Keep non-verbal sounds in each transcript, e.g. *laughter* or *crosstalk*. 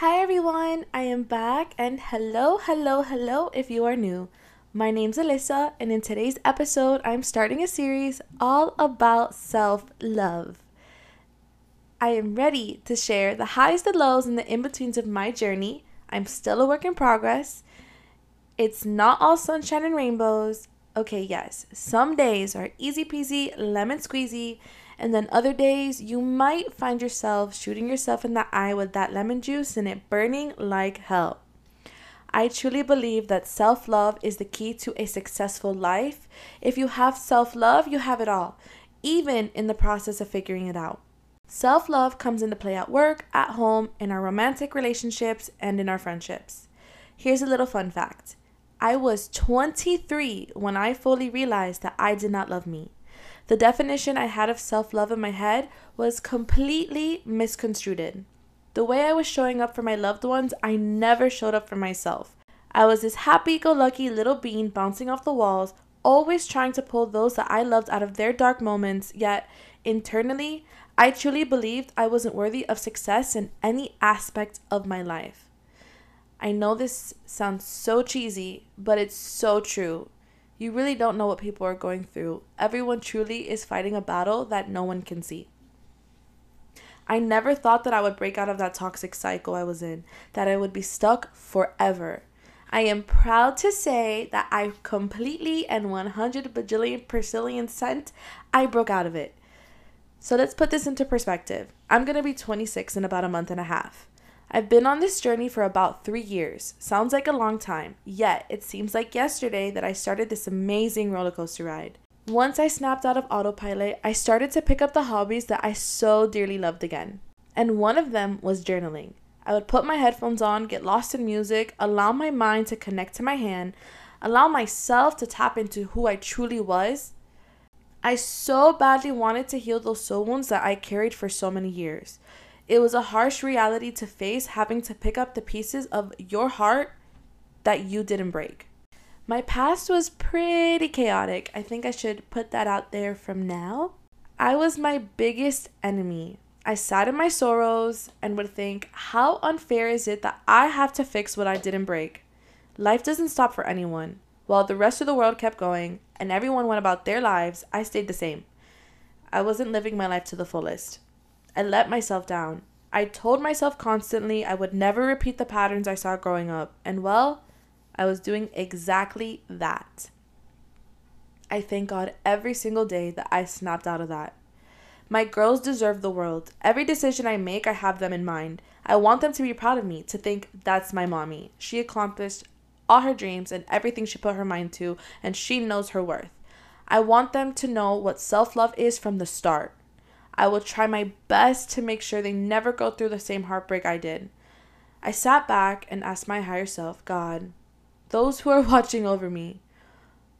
Hi everyone, I am back and hello, hello, hello if you are new. My name's Alyssa, and in today's episode, I'm starting a series all about self love. I am ready to share the highs, the lows, and the in betweens of my journey. I'm still a work in progress. It's not all sunshine and rainbows. Okay, yes, some days are easy peasy, lemon squeezy, and then other days you might find yourself shooting yourself in the eye with that lemon juice and it burning like hell. I truly believe that self love is the key to a successful life. If you have self love, you have it all, even in the process of figuring it out. Self love comes into play at work, at home, in our romantic relationships, and in our friendships. Here's a little fun fact I was 23 when I fully realized that I did not love me. The definition I had of self love in my head was completely misconstrued. The way I was showing up for my loved ones, I never showed up for myself. I was this happy go lucky little bean bouncing off the walls, always trying to pull those that I loved out of their dark moments, yet internally, I truly believed I wasn't worthy of success in any aspect of my life. I know this sounds so cheesy, but it's so true. You really don't know what people are going through. Everyone truly is fighting a battle that no one can see. I never thought that I would break out of that toxic cycle I was in, that I would be stuck forever. I am proud to say that I completely and 100 bajillion percillion cent I broke out of it. So let's put this into perspective. I'm going to be 26 in about a month and a half. I've been on this journey for about three years. Sounds like a long time, yet it seems like yesterday that I started this amazing roller coaster ride. Once I snapped out of autopilot, I started to pick up the hobbies that I so dearly loved again. And one of them was journaling. I would put my headphones on, get lost in music, allow my mind to connect to my hand, allow myself to tap into who I truly was. I so badly wanted to heal those soul wounds that I carried for so many years. It was a harsh reality to face having to pick up the pieces of your heart that you didn't break. My past was pretty chaotic. I think I should put that out there from now. I was my biggest enemy. I sat in my sorrows and would think, how unfair is it that I have to fix what I didn't break? Life doesn't stop for anyone. While the rest of the world kept going and everyone went about their lives, I stayed the same. I wasn't living my life to the fullest. I let myself down. I told myself constantly I would never repeat the patterns I saw growing up, and well, I was doing exactly that. I thank God every single day that I snapped out of that. My girls deserve the world. Every decision I make, I have them in mind. I want them to be proud of me, to think that's my mommy. She accomplished all her dreams and everything she put her mind to, and she knows her worth. I want them to know what self love is from the start. I will try my best to make sure they never go through the same heartbreak I did. I sat back and asked my higher self, God, those who are *laughs* watching over me.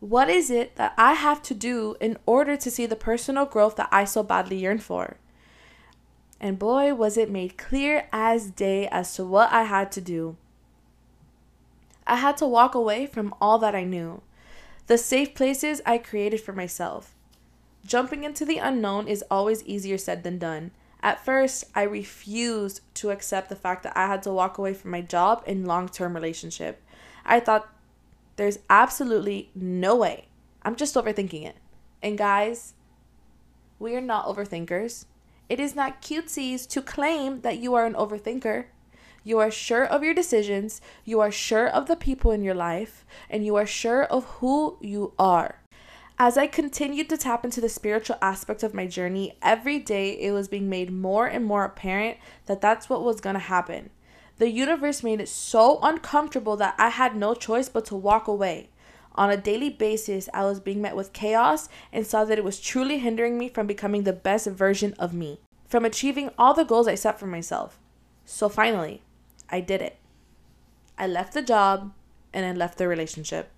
What is it that I have to do in order to see the personal growth that I so badly yearn for? And boy, was it made clear as day as to what I had to do. I had to walk away from all that I knew, the safe places I created for myself. Jumping into the unknown is always easier said than done. At first, I refused to accept the fact that I had to walk away from my job and long term relationship. I thought there's absolutely no way. I'm just overthinking it. And guys, we are not overthinkers. It is not cutesies to claim that you are an overthinker. You are sure of your decisions, you are sure of the people in your life, and you are sure of who you are. As I continued to tap into the spiritual aspect of my journey, every day it was being made more and more apparent that that's what was going to happen. The universe made it so uncomfortable that I had no choice but to walk away. On a daily basis, I was being met with chaos and saw that it was truly hindering me from becoming the best version of me, from achieving all the goals I set for myself. So finally, I did it. I left the job and I left the relationship.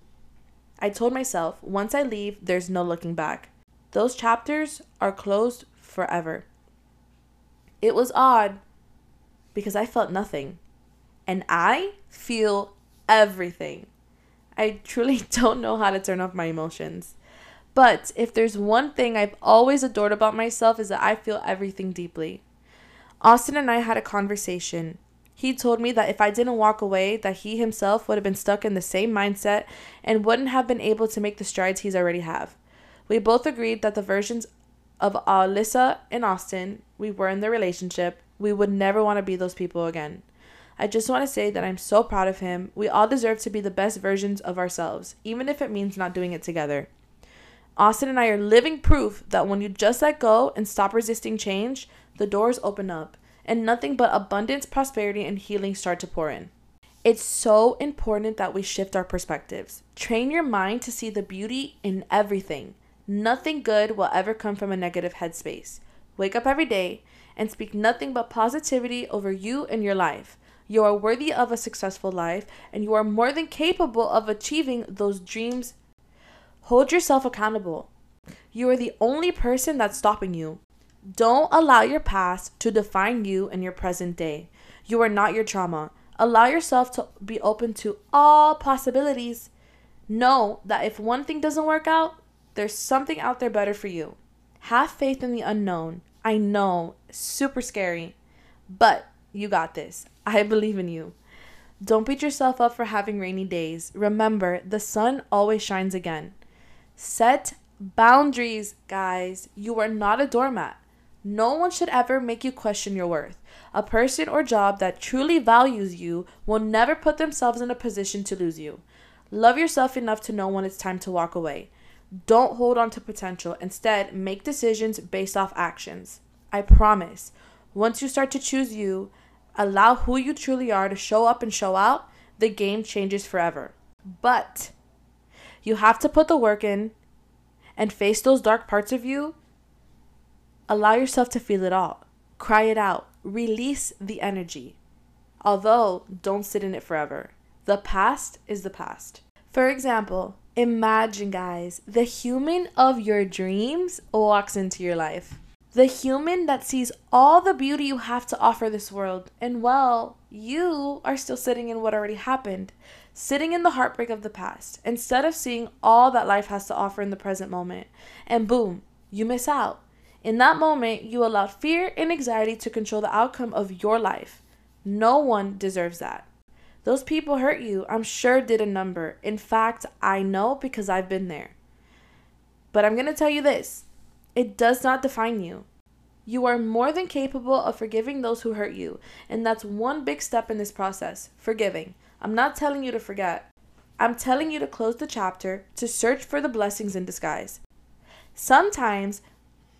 I told myself, once I leave, there's no looking back. Those chapters are closed forever. It was odd because I felt nothing and I feel everything. I truly *laughs* don't know how to turn off my emotions. But if there's one thing I've always adored about myself is that I feel everything deeply. Austin and I had a conversation, He told me that if I didn't walk away, that he himself would have been stuck in the same mindset and wouldn't have been able to make the strides he's already have. We both agreed that the versions of Alyssa and Austin we were in the relationship, we would never want to be those people again. I just want to say that I'm so proud of him. We all deserve to be the best versions of ourselves, even if it means not doing it together. Austin and I are living proof that when you just let go and stop resisting change, the doors open up and nothing but abundance, prosperity, and healing start to pour in. It's so important that we shift our perspectives. Train your mind to see the beauty in everything. Nothing good will ever come from a negative headspace. Wake up every day and speak nothing but positivity over you and your life. You are worthy of a successful life and you are more than capable of achieving those dreams. Hold yourself accountable. You are the only person that's stopping you. Don't allow your past to define you in your present day. You are not your trauma. Allow yourself to be open to all possibilities. Know that if one thing doesn't work out, there's something out there better for you. Have faith in the unknown. I know, super scary, but you got this. I believe in you. Don't beat yourself up for having rainy days. Remember, the sun always shines again. Set boundaries, guys. You are not a doormat. No one should ever make you question your worth. A person or job that truly values you will never put themselves in a position to lose you. Love yourself enough to know when it's time to walk away. Don't hold on to potential. Instead, make decisions based off actions. I promise. Once you start to choose you, allow who you truly are to show up and show out, the game changes forever. But you have to put the work in and face those dark parts of you Allow yourself to feel it all. Cry it out. Release the energy. Although, don't sit in it forever. The past is the past. For example, imagine, guys, the human of your dreams walks into your life. The human that sees all the beauty you have to offer this world. And well, you are still sitting in what already happened, sitting in the heartbreak of the past, instead of seeing all that life has to offer in the present moment. And boom, you miss out. In that moment, you allowed fear and anxiety to control the outcome of your life. No one deserves that. Those people hurt you, I'm sure did a number. In fact, I know because I've been there. But I'm going to tell you this it does not define you. You are more than capable of forgiving those who hurt you, and that's one big step in this process forgiving. I'm not telling you to forget. I'm telling you to close the chapter, to search for the blessings in disguise. Sometimes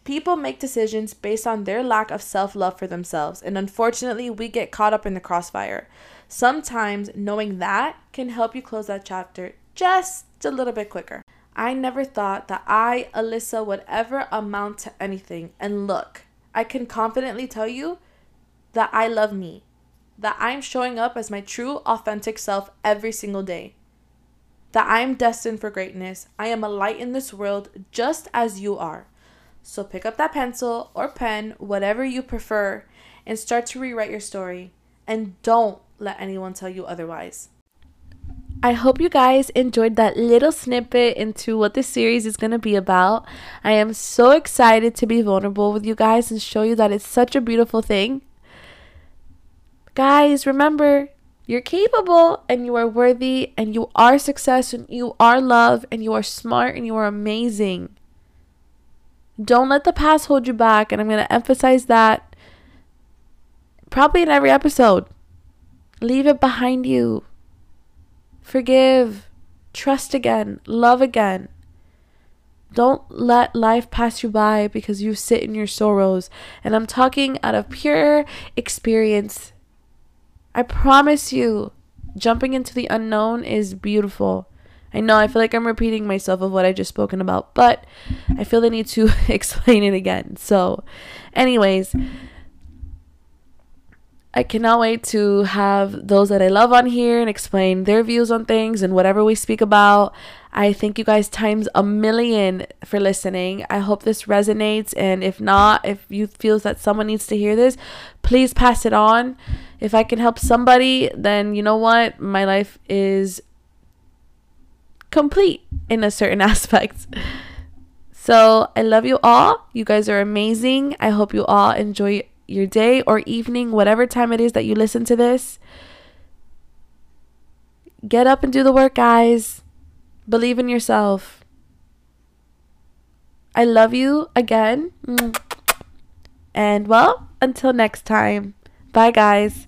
People make decisions based on their lack of self love for themselves, and unfortunately, we get caught up in the crossfire. Sometimes knowing that can help you close that chapter just a little bit quicker. I never thought that I, Alyssa, would ever amount to anything. And look, I can confidently tell you that I love me, that I'm showing up as my true, authentic self every single day, that I am destined for greatness. I am a light in this world just as you are. So pick up that pencil or pen, whatever you prefer, and start to rewrite your story. And don't let anyone tell you otherwise. I hope you guys enjoyed that little snippet into what this series is going to be about. I am so excited to be vulnerable with you guys and show you that it's such a beautiful thing. Guys, remember, you're capable and you are worthy and you are success and you are love and you are smart and you are amazing. Don't let the past hold you back. And I'm going to emphasize that probably in every episode. Leave it behind you. Forgive. Trust again. Love again. Don't let life pass you by because you sit in your sorrows. And I'm talking out of pure experience. I promise you, jumping into the unknown is beautiful. I know I feel like I'm repeating myself of what I just spoken about, but I feel the need to *laughs* explain it again. So, anyways, I cannot wait to have those that I love on here and explain their views on things and whatever we speak about. I thank you guys times a million for listening. I hope this resonates. And if not, if you feel that someone needs to hear this, please pass it on. If I can help somebody, then you know what? My life is complete in a certain *laughs* aspect. So I love you all. You guys are amazing. I hope you all enjoy your day or evening, whatever time it is that you listen to this. Get up and do the work, guys. Believe in yourself. I love you again. *tsk* And well, until next time. Bye, guys.